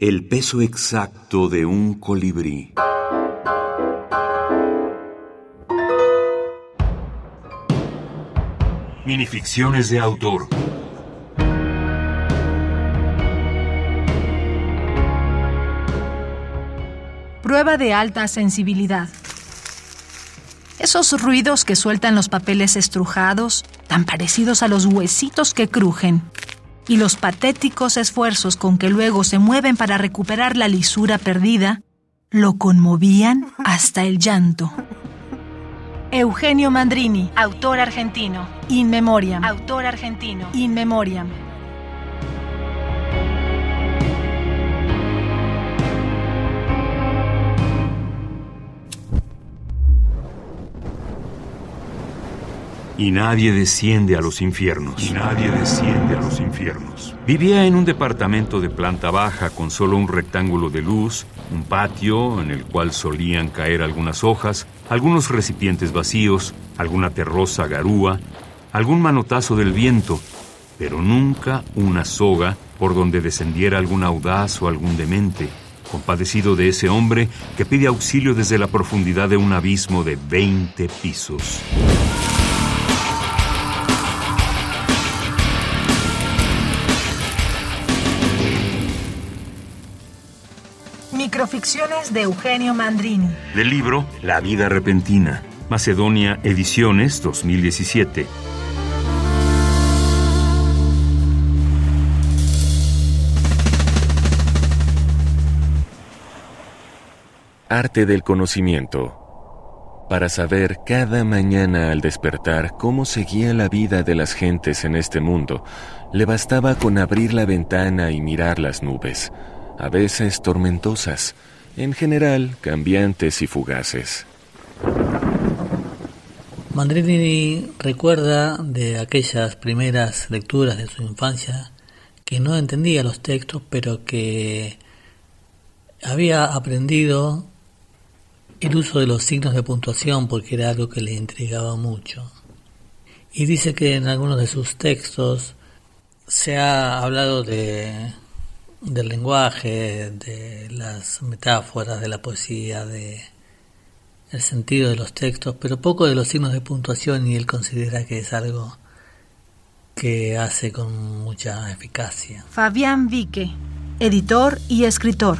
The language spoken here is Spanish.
El peso exacto de un colibrí. Minificciones de autor. Prueba de alta sensibilidad. Esos ruidos que sueltan los papeles estrujados, tan parecidos a los huesitos que crujen, y los patéticos esfuerzos con que luego se mueven para recuperar la lisura perdida, lo conmovían hasta el llanto. Eugenio Mandrini, autor argentino. In Memoriam, autor argentino. In Memoriam. Y nadie desciende a los infiernos. Y nadie desciende a los infiernos. Vivía en un departamento de planta baja con solo un rectángulo de luz, un patio en el cual solían caer algunas hojas, algunos recipientes vacíos, alguna terrosa garúa, algún manotazo del viento, pero nunca una soga por donde descendiera algún audaz o algún demente, compadecido de ese hombre que pide auxilio desde la profundidad de un abismo de 20 pisos. Microficciones de Eugenio Mandrini. Del libro La vida repentina. Macedonia Ediciones 2017. Arte del conocimiento. Para saber cada mañana al despertar cómo seguía la vida de las gentes en este mundo, le bastaba con abrir la ventana y mirar las nubes, a veces tormentosas, en general cambiantes y fugaces. Mandrini recuerda de aquellas primeras lecturas de su infancia que no entendía los textos, pero que había aprendido el uso de los signos de puntuación porque era algo que le intrigaba mucho. Y dice que en algunos de sus textos se ha hablado de, del lenguaje, de las metáforas, de la poesía, de el sentido de los textos, pero poco de los signos de puntuación y él considera que es algo que hace con mucha eficacia. Fabián Vique, editor y escritor.